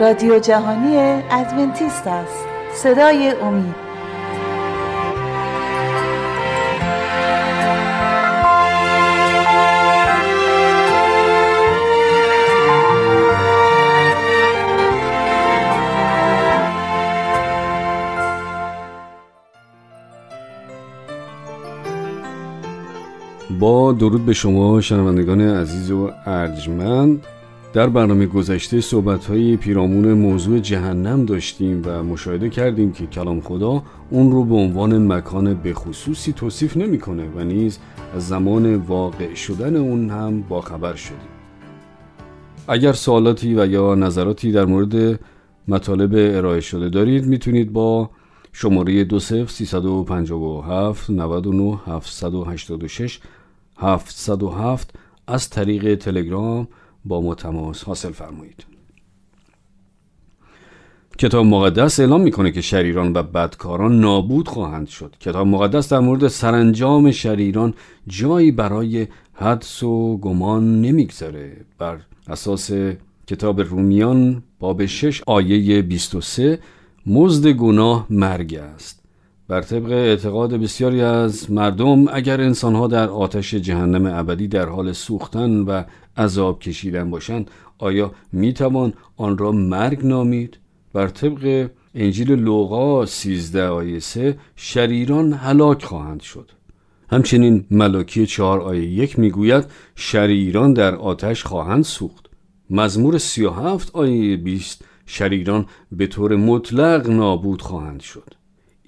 رادیو جهانی ادونتیست است. صدای امید. با درود به شما شنوندگان عزیز و ارجمند. در برنامه گذشته صحبت های پیرامون موضوع جهنم داشتیم و مشاهده کردیم که کلام خدا اون رو به عنوان مکان به خصوصی توصیف نمی‌کنه و نیز از زمان واقع شدن اون هم با خبر شدیم. اگر سوالاتی و یا نظراتی در مورد مطالب ارائه شده دارید می‌تونید با شماره 20357 99 786 707 از طریق تلگرام با ما تماس حاصل فرمایید. کتاب مقدس اعلام می‌کنه که شریران و بدکاران نابود خواهند شد. کتاب مقدس در مورد سرانجام شریران جایی برای حدس و گمان نمی‌گذاره. بر اساس کتاب رومیان باب 6 آیه 23 مزد گناه مرگ است. بر طبق اعتقاد بسیاری از مردم اگر انسانها در آتش جهنم ابدی در حال سوختن و عذاب کشیدن باشند آیا می‌توان آن را مرگ نامید؟ بر طبق انجیل لوقا 13 آیه 3 شریران هلاک خواهند شد. همچنین ملاکی 4 آیه 1 می‌گوید شریران در آتش خواهند سوخت. مزمور 37 آیه 20 شریران به طور مطلق نابود خواهند شد.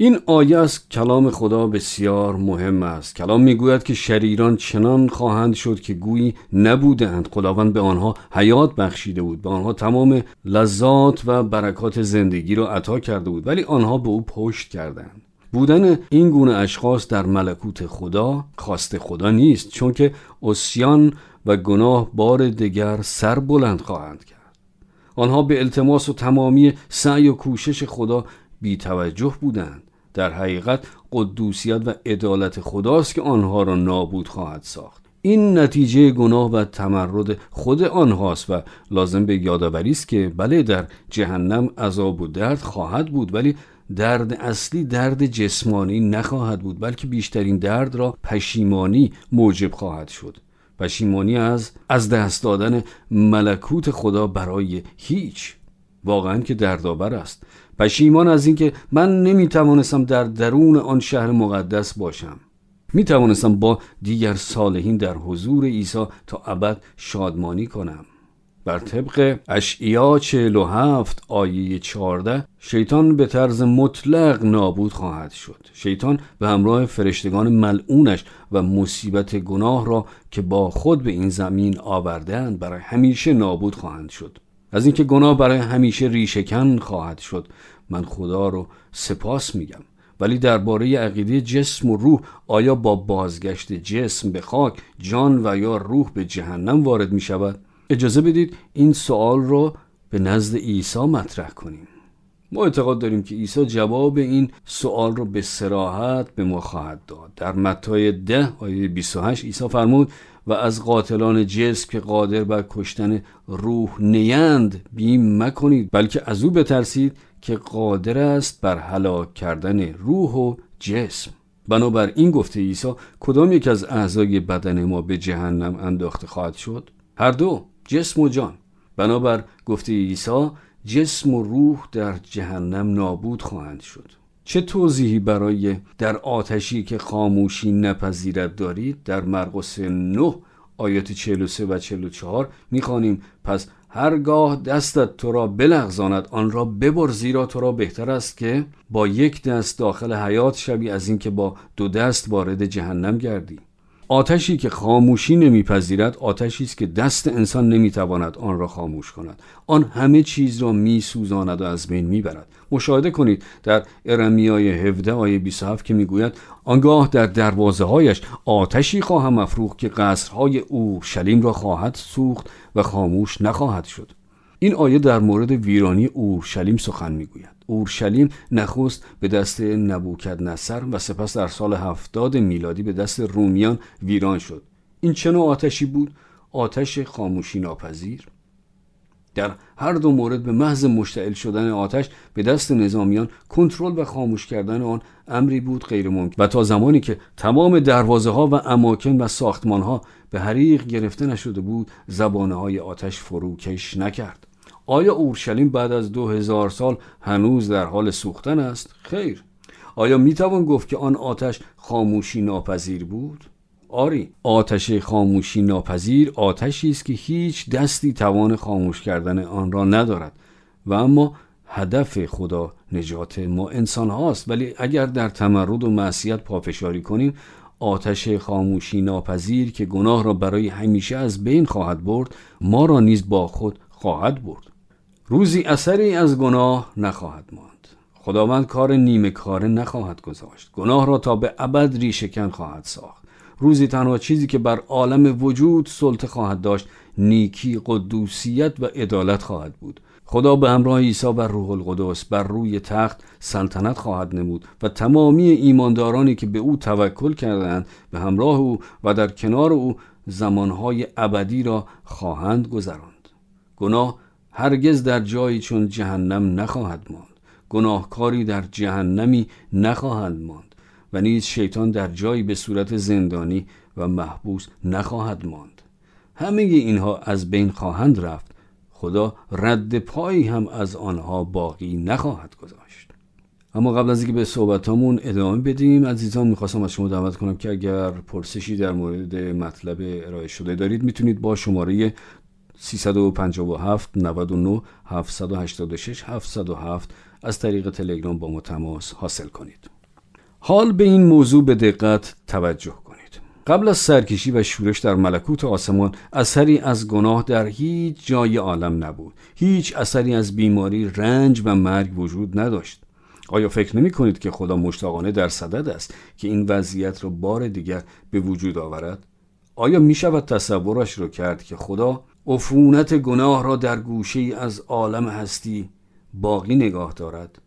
این آیه از کلام خدا بسیار مهم است. کلام می‌گوید که شریران چنان خواهند شد که گویی نبودند خداوند به آنها حیات بخشیده بود. به آنها تمام لذات و برکات زندگی را عطا کرده بود. ولی آنها به او پشت کردند. بودن این گونه اشخاص در ملکوت خدا خواست خدا نیست. چون که اسیان و گناه بار دیگر سر بلند خواهند کرد. آنها به التماس و تمامی سعی و کوشش خدا بی توجه بودند. در حقیقت قدوسیت و عدالت خداست که آنها را نابود خواهد ساخت. این نتیجه گناه و تمرد خود آنهاست و لازم به یادآوری است که بله در جهنم عذاب و درد خواهد بود ولی درد اصلی درد جسمانی نخواهد بود بلکه بیشترین درد را پشیمانی موجب خواهد شد. پشیمانی از از دست دادن ملکوت خدا برای هیچ. واقعا که دردآور است. پشیمان از اینکه من نمی توانستم در درون آن شهر مقدس باشم. می توانستم با دیگر صالحین در حضور عیسی تا ابد شادمانی کنم. بر طبق اشعیا 47 آیه 14 شیطان به طرز مطلق نابود خواهد شد. شیطان به همراه فرشتگان ملعونش و مصیبت گناه را که با خود به این زمین آوردهاند برای همیشه نابود خواهند شد. از اینکه گناه برای همیشه ریشهکن خواهد شد. من خدا رو سپاس میگم. ولی درباره عقیده جسم و روح آیا با بازگشت جسم به خاک جان و یا روح به جهنم وارد می شود؟ اجازه بدید این سوال رو به نزد عیسی مطرح کنیم. ما اعتقاد داریم که عیسی جواب این سوال رو به سراحت به ما خواهد داد. در متای ده آیه 28 عیسی فرمود و از قاتلان جسم که قادر بر کشتن روح نیند بیم مکنید بلکه از او بترسید که قادر است بر هلاک کردن روح و جسم. بنابر این گفته عیسی کدام یک از اعضای بدن ما به جهنم انداخته خواهد شد؟ هر دو جسم و جان. بنابر گفته عیسی جسم و روح در جهنم نابود خواهند شد. چه توضیحی برای در آتشی که خاموشی نپذیرد دارید؟ در مرقس 9 آیات 43 و 44 می‌خوانیم. پس هرگاه دستت تو را بلغزاند آن را ببر زیرا تو را بهتر است که با یک دست داخل حیات شوی از اینکه با دو دست وارد جهنم گردی. آتشی که خاموشی نمیپذیرد آتشی است که دست انسان نمی‌تواند آن را خاموش کند. آن همه چیز را میسوزاند و از بین می‌برد. مشاهده کنید در ارمیای 17 آیه 27 که می‌گوید آنگاه در دروازه هایش آتشی خواهم افروخت که قصرهای او شلیم را خواهد سوخت و خاموش نخواهد شد. این آیه در مورد ویرانی اورشلیم سخن می‌گوید. اورشلیم نخست به دست نبوکد نصر و سپس در سال هفتاد میلادی به دست رومیان ویران شد. این چه نوع آتشی بود؟ آتش خاموشی ناپذیر. در هر دو مورد به محض مشتعل شدن آتش به دست نظامیان کنترل و خاموش کردن آن امری بود غیر ممکن و تا زمانی که تمام دروازه ها و اماکن و ساختمان ها به حریق گرفته نشده بود زبانه های آتش فروکش نکرد. آیا اورشلیم بعد از دو هزار سال هنوز در حال سوختن است؟ خیر. آیا می‌توان گفت که آن آتش خاموشی ناپذیر بود؟ آری. آتش خاموشی ناپذیر آتشی است که هیچ دستی توان خاموش کردن آن را ندارد. و اما هدف خدا نجات ما انسان هاست ولی اگر در تمرد و معصیت پافشاری کنیم آتش خاموشی ناپذیر که گناه را برای همیشه از بین خواهد برد ما را نیز با خود خواهد برد. روزی اثری از گناه نخواهد ماند. خداوند کار نیمه کاره نخواهد گذاشت. گناه را تا به ابد ریشهکن خواهد ساخت. روزی تنها چیزی که بر عالم وجود سلطه خواهد داشت نیکی قدوسیت و عدالت خواهد بود. خدا به همراه عیسی و روح القدس بر روی تخت سلطنت خواهد نمود و تمامی ایماندارانی که به او توکل کردند به همراه او و در کنار او زمانهای ابدی را خواهند گذراند. گناه هرگز در جایی چون جهنم نخواهد ماند. گناهکاری در جهنمی نخواهد ماند و نیز شیطان در جایی به صورت زندانی و محبوس نخواهد ماند. همه اینها از بین خواهند رفت. خدا رد پایی هم از آنها باقی نخواهد گذاشت. اما قبل از اینکه به صحبتامون ادامه بدیم عزیزان می‌خواستم از شما دعوت کنم که اگر پرسشی در مورد مطلب ارائه شده دارید می‌تونید با شماره 357 99 786 707 از طریق تلگرام با ما تماس حاصل کنید. حال به این موضوع به دقت توجه کنید. قبل از سرکشی و شورش در ملکوت آسمان اثری از گناه در هیچ جای عالم نبود. هیچ اثری از بیماری رنج و مرگ وجود نداشت. آیا فکر نمی کنید که خدا مشتاقانه در صدد است که این وضعیت را بار دیگر به وجود آورد؟ آیا می شود تصورش را کرد که خدا عفونت گناه را در گوشه از عالم هستی باقی نگاه دارد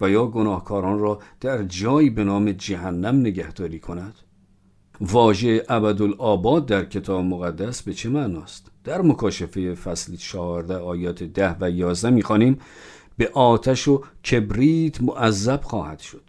و یا گناهکاران را در جایی به نام جهنم نگهداری کند؟ واژه ابدالآباد در کتاب مقدس به چه معناست؟ در مکاشفه فصل 14 آیات 10 و 11 می‌خوانیم به آتش و کبریت معذب خواهد شد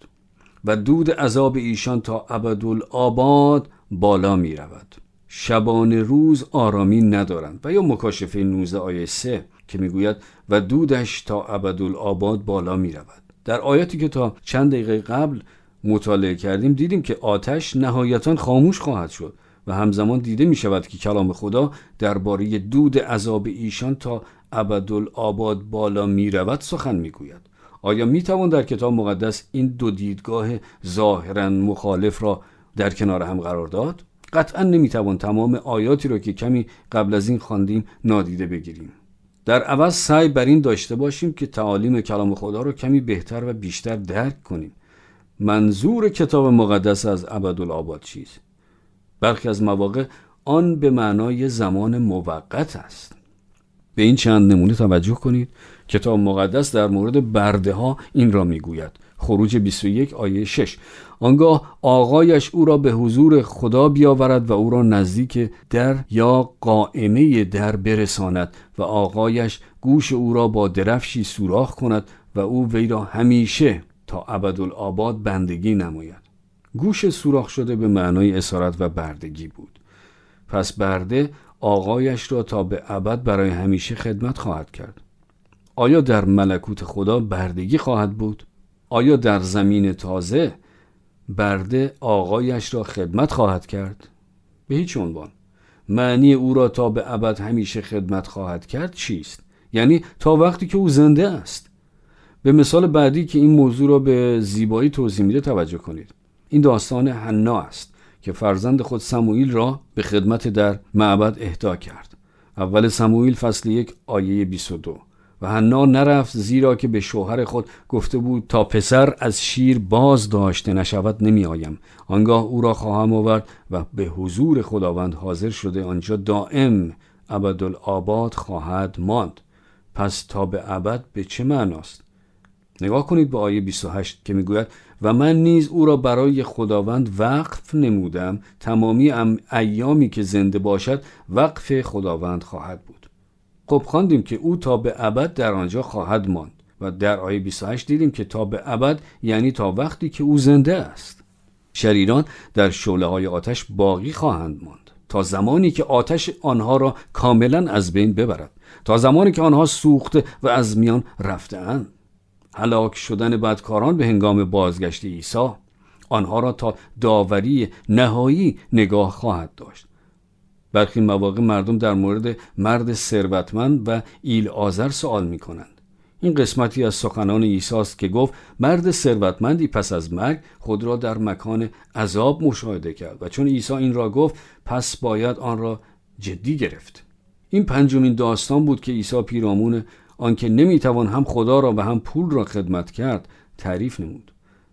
و دود عذاب ایشان تا ابدالآباد بالا می رود شبان روز آرامی ندارند و یا مکاشفه 19 آیه 3 که می‌گوید و دودش تا ابدالآباد بالا می رود در آیاتی که تا چند دقیقه قبل مطالعه کردیم دیدیم که آتش نهایتا خاموش خواهد شد و همزمان دیده می شود که کلام خدا درباره دود عذاب ایشان تا ابدالآباد بالا می رود سخن می گوید. آیا می توان در کتاب مقدس این دو دیدگاه ظاهرا مخالف را در کنار هم قرار داد؟ قطعا نمی‌توان تمام آیاتی را که کمی قبل از این خواندیم نادیده بگیریم. در عوض سعی بر این داشته باشیم که تعالیم کلام خدا را کمی بهتر و بیشتر درک کنیم. منظور کتاب مقدس از ابدالآباد چیست؟ برخی از مواقع آن به معنای زمان موقت است. به این چند نمونه توجه کنید. کتاب مقدس در مورد برده ها این را می‌گوید. خروج 21 آیه 6 آنگاه آقایش او را به حضور خدا بیاورد و او را نزدیک در یا قائمه در برساند و آقایش گوش او را با درفشی سوراخ کند و او وی را همیشه تا ابدالآباد بندگی نماید. گوش سوراخ شده به معنای اسارت و بردگی بود. پس برده آقایش را تا به ابد برای همیشه خدمت خواهد کرد. آیا در ملکوت خدا بردگی خواهد بود؟ آیا در زمین تازه برده آقایش را خدمت خواهد کرد؟ به هیچ عنوان. معنی او را تا به ابد همیشه خدمت خواهد کرد چیست؟ یعنی تا وقتی که او زنده است. به مثال بعدی که این موضوع را به زیبایی توضیح میده توجه کنید. این داستان حنا است که فرزند خود سموئیل را به خدمت در معبد اهدا کرد. اول سموئیل فصل یک آیه 22 و حنا نرفت زیرا که به شوهر خود گفته بود تا پسر از شیر باز داشته نشود نمی آیم آنگاه او را خواهم آورد و به حضور خداوند حاضر شده آنجا دائم ابدالآباد خواهد ماند. پس تا به ابد به چه معناست؟ نگاه کنید به آیه 28 که می‌گوید و من نیز او را برای خداوند وقف نمودم تمامی ایامی که زنده باشد وقف خداوند خواهد بود. خب خواندیم که او تا به ابد در آنجا خواهد ماند و در آیه 28 دیدیم که تا به ابد یعنی تا وقتی که او زنده است. شریران در شعله های آتش باقی خواهند ماند. تا زمانی که آتش آنها را کاملا از بین ببرد. تا زمانی که آنها سوخته و از میان رفتهاند. هلاک شدن بدکاران به هنگام بازگشت عیسی آنها را تا داوری نهایی نگاه خواهد داشت. برخی مواقع مردم در مورد مرد ثروتمند و ایل آذر سوال می کنند این قسمتی از سخنان عیسی است که گفت مرد ثروتمندی پس از مرگ خود را در مکان عذاب مشاهده کرد و چون عیسی این را گفت پس باید آن را جدی گرفت. این پنجمین داستان بود که عیسی پیرامون آنکه نمی‌توان هم خدا را و هم پول را خدمت کرد تعریف نمود.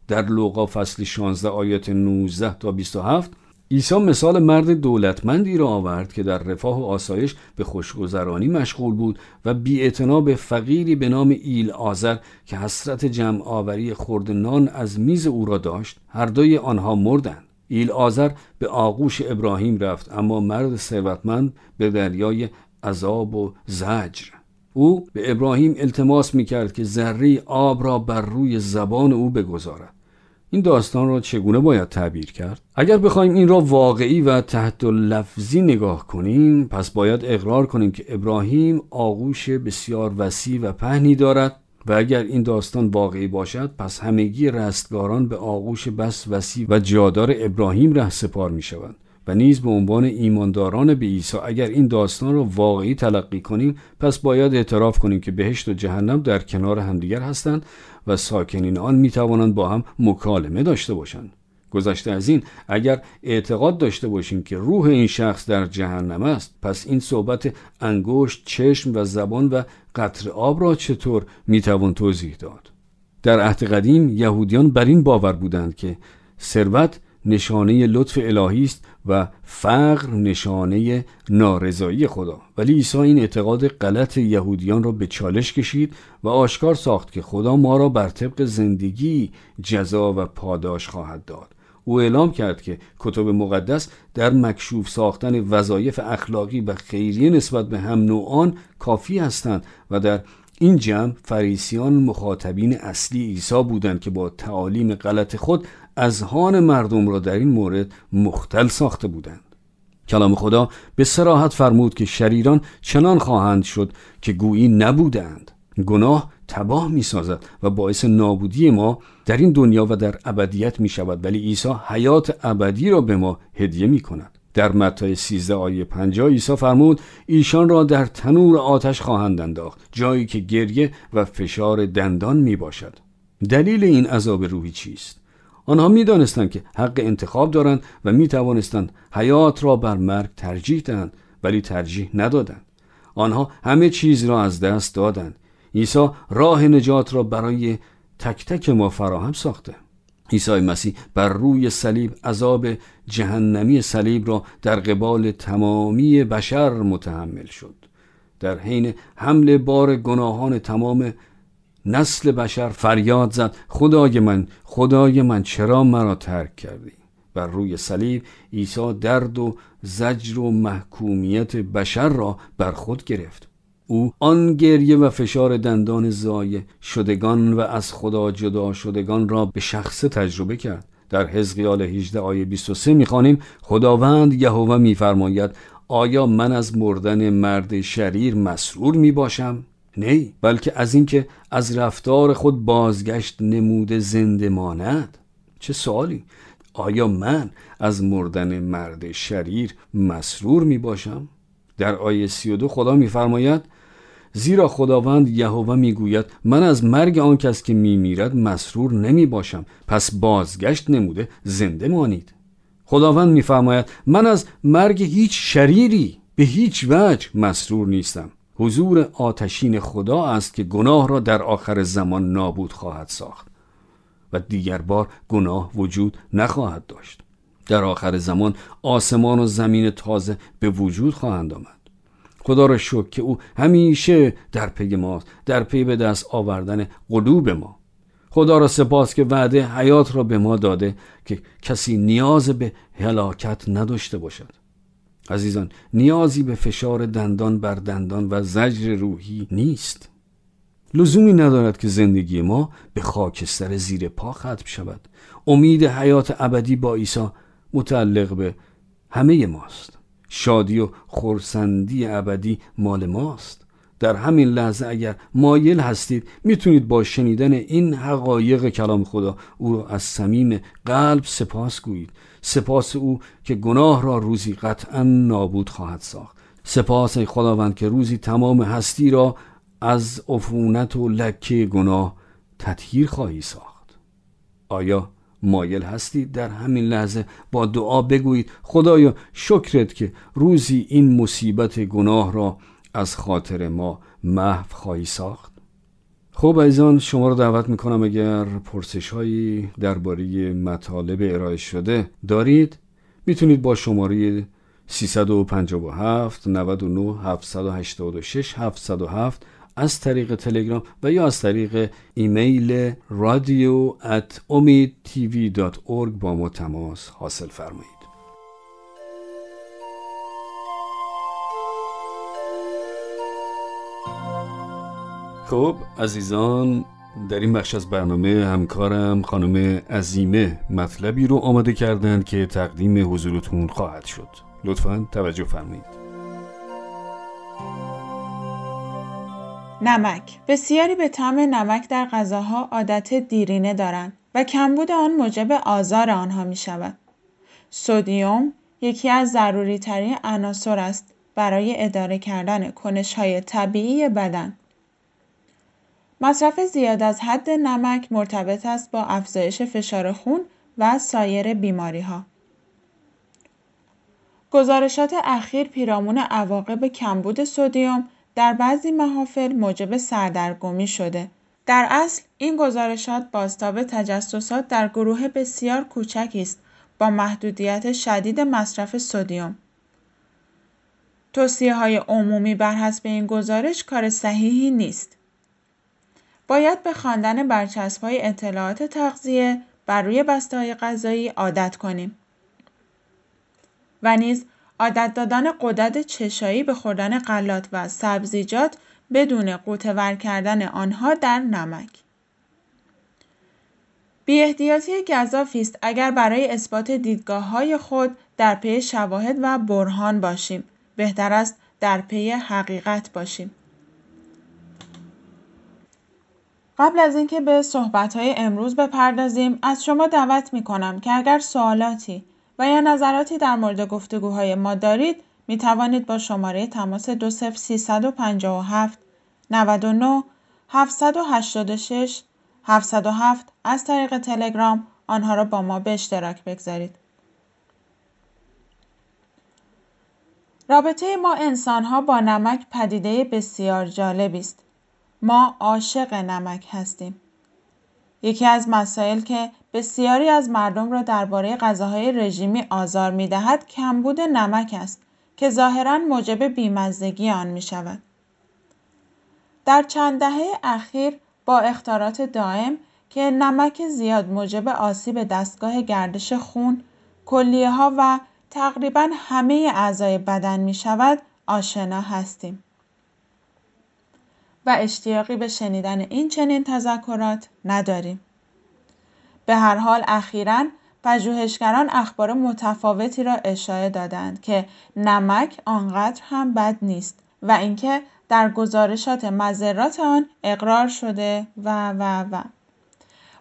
در لوقا فصل 16 آیات 19 تا 27 عیسی مثال مرد دولتمندی را آورد که در رفاه و آسایش به خوشگذرانی مشغول بود و بی به فقیری به نام ایل آذر که حسرت جمع آوری خورد نان از میز او را داشت هر دوی آنها مردند. ایل آذر به آغوش ابراهیم رفت اما مرد ثروتمند به دریای عذاب و زجر. او به ابراهیم التماس می کرد که ذره آب را بر روی زبان او بگذارد. این داستان را چگونه باید تعبیر کرد؟ اگر بخوایم این را واقعی و تحت لفظی نگاه کنیم پس باید اقرار کنیم که ابراهیم آغوش بسیار وسیع و پهنی دارد و اگر این داستان واقعی باشد پس همگی رستگاران به آغوش بس وسیع و جادار ابراهیم ره سپار می شوند و نیز به عنوان ایمانداران به عیسی اگر این داستان را واقعی تلقی کنیم پس باید اعتراف کنیم که بهشت و جهنم در کنار همدیگر هستند و ساکنین آن می توانند با هم مکالمه داشته باشند. گذشته از این اگر اعتقاد داشته باشیم که روح این شخص در جهنم است پس این صحبت انگشت چشم و زبان و قطر آب را چطور می توان توضیح داد؟ در عهد قدیم یهودیان بر این باور بودند که ثروت نشانه لطف الهی است و فقر نشانه نارضایی خدا. ولی عیسی این اعتقاد غلط یهودیان را به چالش کشید و آشکار ساخت که خدا ما را بر طبق زندگی جزا و پاداش خواهد داد. او اعلام کرد که کتب مقدس در مکشوف ساختن وظایف اخلاقی و خیریه نسبت به هم نوعان کافی هستند و در این جمع فریسیان مخاطبین اصلی عیسی بودند که با تعالیم غلط خود اذهان مردم را در این مورد مختل ساخته بودند. کلام خدا به سراحت فرمود که شریران چنان خواهند شد که گویی نبودند. گناه تباه می سازد و باعث نابودی ما در این دنیا و در ابدیت می شود ولی عیسی حیات ابدی را به ما هدیه می کند در متی 13 آیه 50 عیسی فرمود ایشان را در تنور آتش خواهند انداخت جایی که گریه و فشار دندان می باشد دلیل این عذاب روحی چیست؟ آنها می دانستند که حق انتخاب دارند و می توانستند حیات را بر مرگ ترجیح دهند ولی ترجیح ندادند. آنها همه چیز را از دست دادند. عیسی راه نجات را برای تک تک ما فراهم ساخته. عیسی مسیح بر روی صلیب عذاب جهنمی صلیب را در قبال تمامی بشر متحمل شد. در حین حمل بار گناهان تمام نسل بشر فریاد زد خدای من خدای من چرا مرا ترک کردی؟ بر روی صلیب عیسی درد و زجر و محکومیت بشر را بر خود گرفت. او آن گریه و فشار دندان زایه شدگان و از خدا جدا شدگان را به شخص تجربه کرد. در حزقیال 18 آیه 23 می‌خوانیم خداوند یهوه میفرماید آیا من از مردن مرد شریر مسرور می باشم؟ نه بلکه از اینکه از رفتار خود بازگشت نموده زنده ماند. چه سوالی؟ آیا من از مردن مرد شریر مسرور می باشم؟ در آیه 32 خدا میفرماید زیرا خداوند یهوه می‌گوید من از مرگ آن کس که میمیرد مسرور نمی باشم. پس بازگشت نموده زنده مانید. خداوند میفرماید من از مرگ هیچ شریری به هیچ وجه مسرور نیستم. حضور آتشین خدا است که گناه را در آخر زمان نابود خواهد ساخت. و دیگر بار گناه وجود نخواهد داشت. در آخر زمان آسمان و زمین تازه به وجود خواهند آمد. خدا را شکر که او همیشه در پی ماست در پی به دست آوردن قلوب ما. خدا را سپاس که وعده حیات را به ما داده که کسی نیاز به هلاکت نداشته باشد. عزیزان نیازی به فشار دندان بر دندان و زجر روحی نیست. لزومی ندارد که زندگی ما به خاکستر زیر پا ختم شود. امید حیات ابدی با عیسی متعلق به همه ماست. شادی و خورسندی ابدی مال ماست. در همین لحظه اگر مایل هستید می‌تونید با شنیدن این حقایق کلام خدا او را از صمیم قلب سپاس گویید. سپاس او که گناه را روزی قطعا نابود خواهد ساخت. سپاس خداوند که روزی تمام هستی را از عفونت و لکه گناه تطهیر خواهی ساخت. آیا مایل هستید در همین لحظه با دعا بگویید خدایا شکرت که روزی این مصیبت گناه را از خاطر ما محو خواهی ساخت؟ خب عزیزان شما رو دعوت می‌کنم اگر پرسش هایی درباره مطالب ارائه شده دارید می‌تونید با شماره 357 99 786 707 از طریق تلگرام و یا از طریق ایمیل رادیو at با ما تماس حاصل فرمایید. خب عزیزان در این بخش از برنامه همکارم خانم عزیمه مطلبی رو آماده کردند که تقدیم حضورتون خواهد شد لطفا توجه فرمایید نمک بسیاری به طعم نمک در غذاها عادت دیرینه دارند و کمبود آن موجب آزار آنها می شود. سودیوم یکی از ضروری ترین عناصر است برای اداره کردن کنش های طبیعی بدن. مصرف زیاد از حد نمک مرتبط است با افزایش فشار خون و سایر بیماری ها. گزارشات اخیر پیرامون عواقب کمبود سودیوم در بعضی محافل موجب سردرگمی شده. در اصل این گزارشات بازتاب تجسسات در گروه بسیار کوچکی است با محدودیت شدید مصرف سدیم. توصیه های عمومی بر حسب این گزارش کار صحیحی نیست. باید به خواندن برچسب های اطلاعات تغذیه بر روی بسته های غذایی عادت کنیم. و نیز عادت دادن قدرت چشایی به خوردن غلات و سبزیجات بدون قوطه‌ور کردن آنها در نمک. بی‌احتیاطی گذافی است اگر برای اثبات های خود در پی شواهد و برهان باشیم. بهتر است در پی حقیقت باشیم. قبل از اینکه به های امروز بپردازیم از شما دعوت می کنم که اگر سوالاتی و یا نظراتی در مورد گفتگوهای ما دارید می توانید با شماره تماس 20357 99 786 707 از طریق تلگرام آنها را با ما به اشتراک بگذارید. رابطه ما انسانها با نمک پدیده بسیار جالبی است. ما عاشق نمک هستیم. یکی از مسائل که بسیاری از مردم را درباره غذاهای رژیمی آزار می‌دهد کمبود نمک است که ظاهرا موجب بیمزگی آن می شود. در چند دهه اخیر با اختارات دائم که نمک زیاد موجب آسیب دستگاه گردش خون، کلیه ها و تقریبا همه اعضای بدن می شود آشنا هستیم. و اشتیاقی به شنیدن این چنین تذکرات نداریم. به هر حال اخیرا پژوهشگران اخبار متفاوتی را اشاره دادند که نمک آنقدر هم بد نیست و اینکه در گزارشات مذرات آن اقرار شده و و و.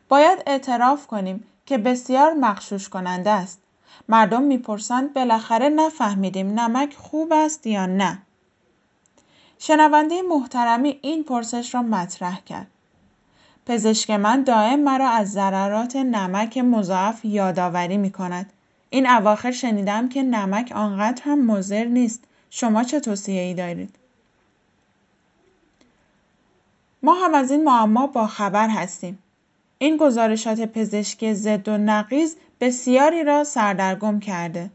باید اعتراف کنیم که بسیار مخشوش کننده است. مردم می‌پرسند بالاخره نفهمیدیم نمک خوب است یا نه. شنونده محترمی این پرسش را مطرح کرد پزشک من دائم مرا از ضررات نمک مضاعف یادآوری می کند. این اواخر شنیدم که نمک آنقدر هم مضر نیست. شما چه توصیه ای دارید؟ ما هم از این معما با خبر هستیم. این گزارشات پزشکی ضد و نقیز بسیاری را سردرگم کرده.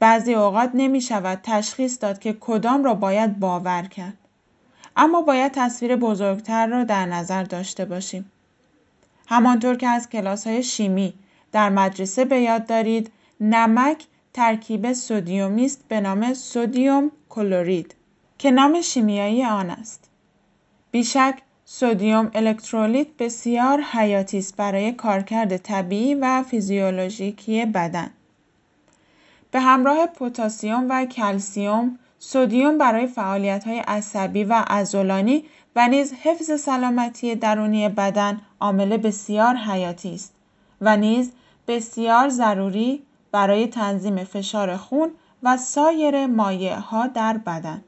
بعضی اوقات نمی شود تشخیص داد که کدام را باید باور کرد. اما باید تصویر بزرگتر را در نظر داشته باشیم. همانطور که از کلاس های شیمی در مدرسه به یاد دارید نمک ترکیب سودیومی است به نام سودیوم کلورید که نام شیمیایی آن است. بیشک سودیوم الکترولیت بسیار حیاتی است برای کارکرد طبیعی و فیزیولوژیکی بدن. به همراه پتاسیم و کلسیوم سودیوم برای فعالیت‌های عصبی و عضلانی و نیز حفظ سلامتی درونی بدن عامل بسیار حیاتی است و نیز بسیار ضروری برای تنظیم فشار خون و سایر ها در بدن.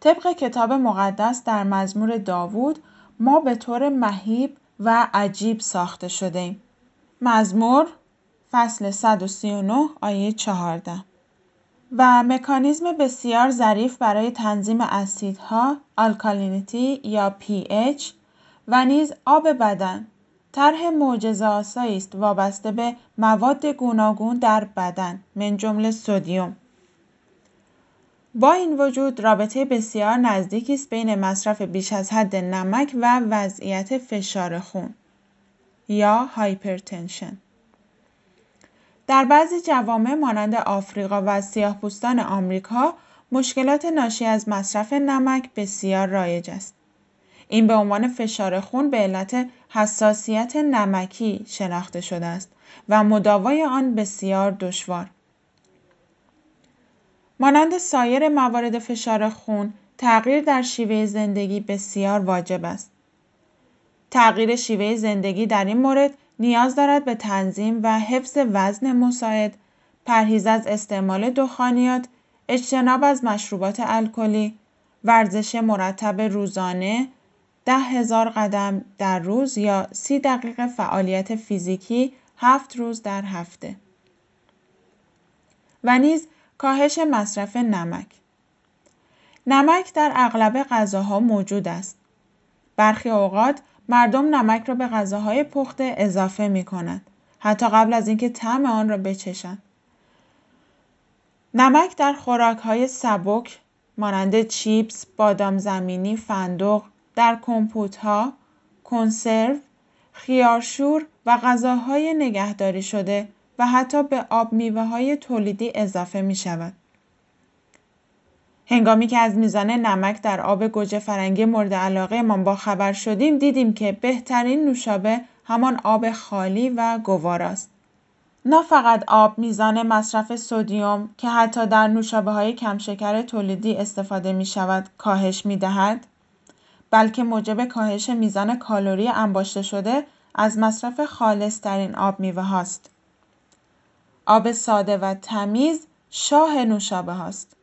طبق کتاب مقدس در مزمور داوود ما به طور مهیب و عجیب ساخته شده ایم. مزمور فصل 139 آیه 14 و مکانیزم بسیار ظریف برای تنظیم اسیدها آلکالینیتی یا pH و نیز آب بدن. طرح معجزه آسایی است وابسته به مواد گوناگون در بدن من جمله سدیم. با این وجود رابطه بسیار نزدیکی است بین مصرف بیش از حد نمک و وضعیت فشار خون یا hypertension. در بعضی جوامع مانند آفریقا و سیاهپوستان آمریکا مشکلات ناشی از مصرف نمک بسیار رایج است. این به عنوان فشار خون به علت حساسیت نمکی شناخته شده است و مداوای آن بسیار دشوار. مانند سایر موارد فشار خون، تغییر در شیوه زندگی بسیار واجب است. تغییر شیوه زندگی در این مورد نیاز دارد به تنظیم و حفظ وزن مساعد، پرهیز از استعمال دخانیات، اجتناب از مشروبات الکلی، ورزش مرتب روزانه، ده هزار قدم در روز یا سی دقیقه فعالیت فیزیکی هفت روز در هفته. و نیز کاهش مصرف نمک. نمک در اغلب غذاها موجود است. برخی اوقات مردم نمک را به غذاهای پخته اضافه می کنند. حتی قبل از اینکه طعم آن را بچشند. نمک در خوراک های سبک مانند چیپس، بادام زمینی، فندق، در کمپوت ها، کنسرو، خیارشور و غذاهای نگهداری شده و حتی به آب میوه های تولیدی اضافه می شود. هنگامی که از میزان نمک در آب گوجه فرنگی مورد علاقه ما با خبر شدیم دیدیم که بهترین نوشابه همان آب خالی و گوار است. نه فقط آب میزان مصرف سودیوم که حتی در نوشابه های کمشکر تولیدی استفاده می شود کاهش می دهد بلکه موجب کاهش میزان کالری انباشته شده از مصرف خالص این آب میوه هاست. آب ساده و تمیز شاه نوشابه هاست.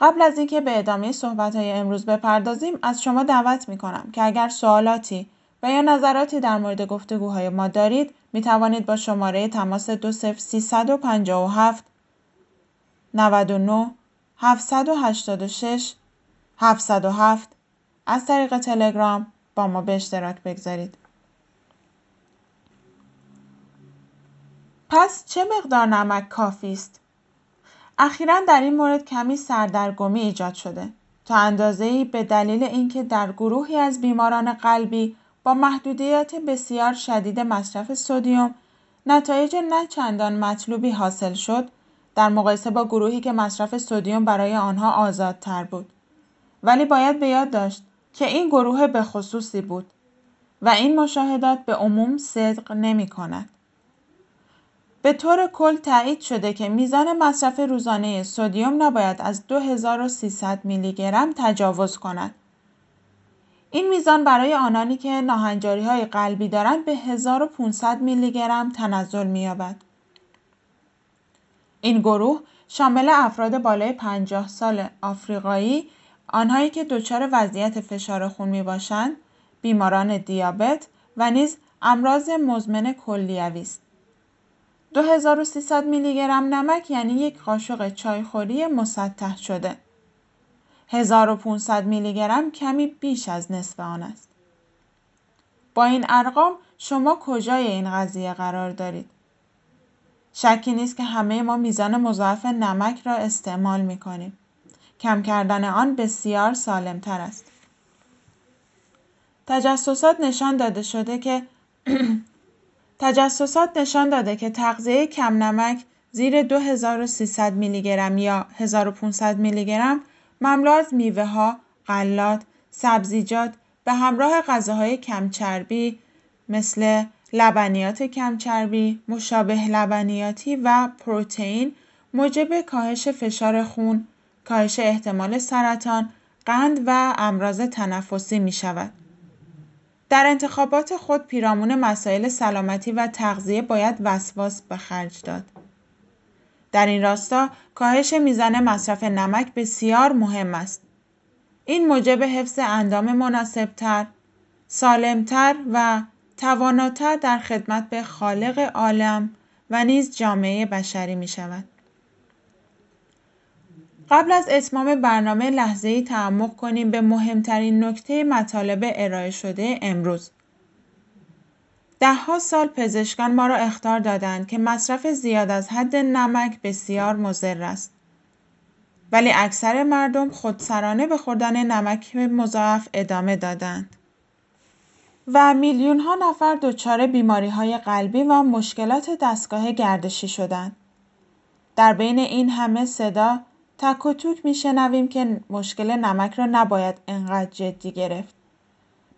قبل از اینکه به ادامه صحبت های امروز بپردازیم از شما دعوت می کنم که اگر سوالاتی و یا نظراتی در مورد گفتگوهای ما دارید می توانید با شماره تماس 20357 99 786 707 از طریق تلگرام با ما به اشتراک بگذارید. پس چه مقدار نمک کافی است؟ اخیرا در این مورد کمی سردرگمی ایجاد شده تا اندازه‌ای به دلیل اینکه در گروهی از بیماران قلبی با محدودیت بسیار شدید مصرف سدیم نتایج نه چندان مطلوبی حاصل شد در مقایسه با گروهی که مصرف سدیم برای آنها آزادتر بود ولی باید به یاد داشت که این گروه به خصوصی بود و این مشاهدات به عموم صدق نمی کند. به طور کل تایید شده که میزان مصرف روزانه سدیم نباید از 2300 میلی گرم تجاوز کند. این میزان برای آنانی که ناهنجاری های قلبی دارند به 1500 میلی گرم تنزل می‌یابد. این گروه شامل افراد بالای 50 سال آفریقایی، آنهایی که دچار وضعیت فشار خون می باشند، بیماران دیابت و نیز امراض مزمن کلیوی است. 2300 میلی گرم نمک یعنی یک قاشق چایخوری مسطح شده. 1500 میلی گرم کمی بیش از نصف آن است. با این ارقام شما کجای این قضیه قرار دارید؟ شکی نیست که همه ما میزان مضاعف نمک را استعمال می کنیم. کم کردن آن بسیار سالم تر است. تجسسات نشان داده شده که تجسسات نشان داده که تغذیه کم نمک زیر 2300 میلی گرم یا 1500 میلی گرم مملو از میوه ها، غلات، سبزیجات به همراه غذاهای کمچربی مثل لبنیات کمچربی، مشابه لبنیاتی و پروتئین موجب کاهش فشار خون، کاهش احتمال سرطان، قند و امراض تنفسی می شود. در انتخابات خود پیرامون مسائل سلامتی و تغذیه باید وسواس به خرج داد. در این راستا کاهش میزان مصرف نمک بسیار مهم است. این موجب حفظ اندام مناسبتر، سالمتر و تواناتر در خدمت به خالق عالم و نیز جامعه بشری می شود. قبل از اتمام برنامه لحظه ای تعمق کنیم به مهمترین نکته مطالب ارائه شده امروز. دهها سال پزشکان ما را اختار دادند که مصرف زیاد از حد نمک بسیار مضر است. ولی اکثر مردم خودسرانه به خوردن نمک مضاعف ادامه دادند. و میلیون ها نفر دچار بیماری های قلبی و مشکلات دستگاه گردشی شدند. در بین این همه صدا تک و توک میشنویم که مشکل نمک را نباید انقدر جدی گرفت.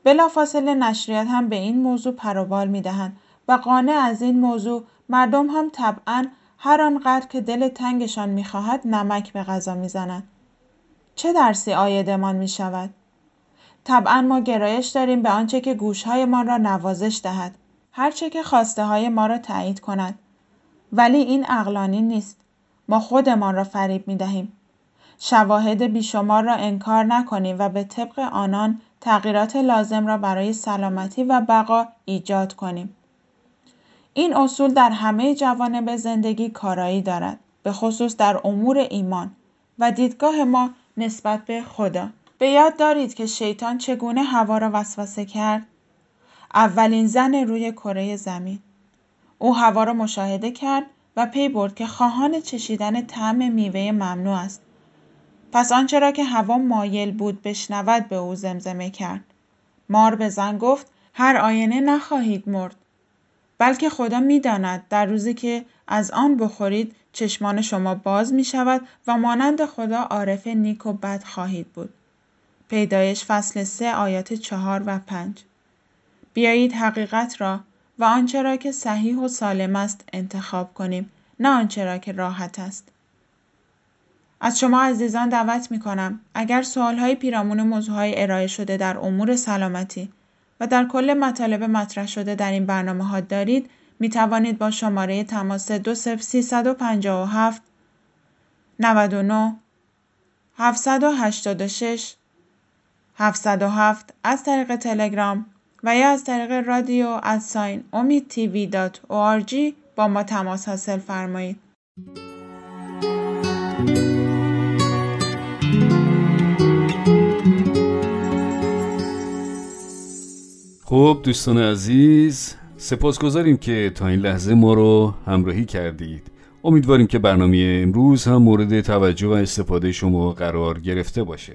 بلافاصله نشریات هم به این موضوع پروبال می‌دهند و قانع از این موضوع مردم هم طبعا هر آنقدر که دل تنگشان می‌خواهد نمک به غذا می‌زنند چه درسی آیدمان می شود؟ طبعا ما گرایش داریم به آنچه که ما را نوازش دهد هرچه که خواسته های ما را تایید کند ولی این اقلانی نیست ما خودمان را فریب می دهیم شواهد بیشمار را انکار نکنیم و به طبق آنان تغییرات لازم را برای سلامتی و بقا ایجاد کنیم. این اصول در همه جوانب زندگی کارایی دارد به خصوص در امور ایمان و دیدگاه ما نسبت به خدا. به یاد دارید که شیطان چگونه هوا را وسوسه کرد؟ اولین زن روی کره زمین. او هوا را مشاهده کرد و پی برد که خواهان چشیدن طعم میوه ممنوع است. پس آنچه را که هوا مایل بود بشنود به او زمزمه کرد. مار به زن گفت هر آینه نخواهید مرد. بلکه خدا می‌داند در روزی که از آن بخورید چشمان شما باز می شود و مانند خدا عارف نیک و بد خواهید بود. پیدایش فصل سه آیات چهار و پنج بیایید حقیقت را و آنچه را که صحیح و سالم است انتخاب کنیم نه آنچه را که راحت است. از شما عزیزان دعوت می کنم اگر سوال های پیرامون موضوع های ارائه شده در امور سلامتی و در کل مطالب مطرح شده در این برنامه ها دارید می توانید با شماره تماس 20357 99 786 707 از طریق تلگرام و یا از طریق رادیو از ساین امید تیوی دات با ما تماس حاصل فرمایید. خب دوستان عزیز سپاسگزاریم که تا این لحظه ما رو همراهی کردید امیدواریم که برنامه امروز هم مورد توجه و استفاده شما قرار گرفته باشه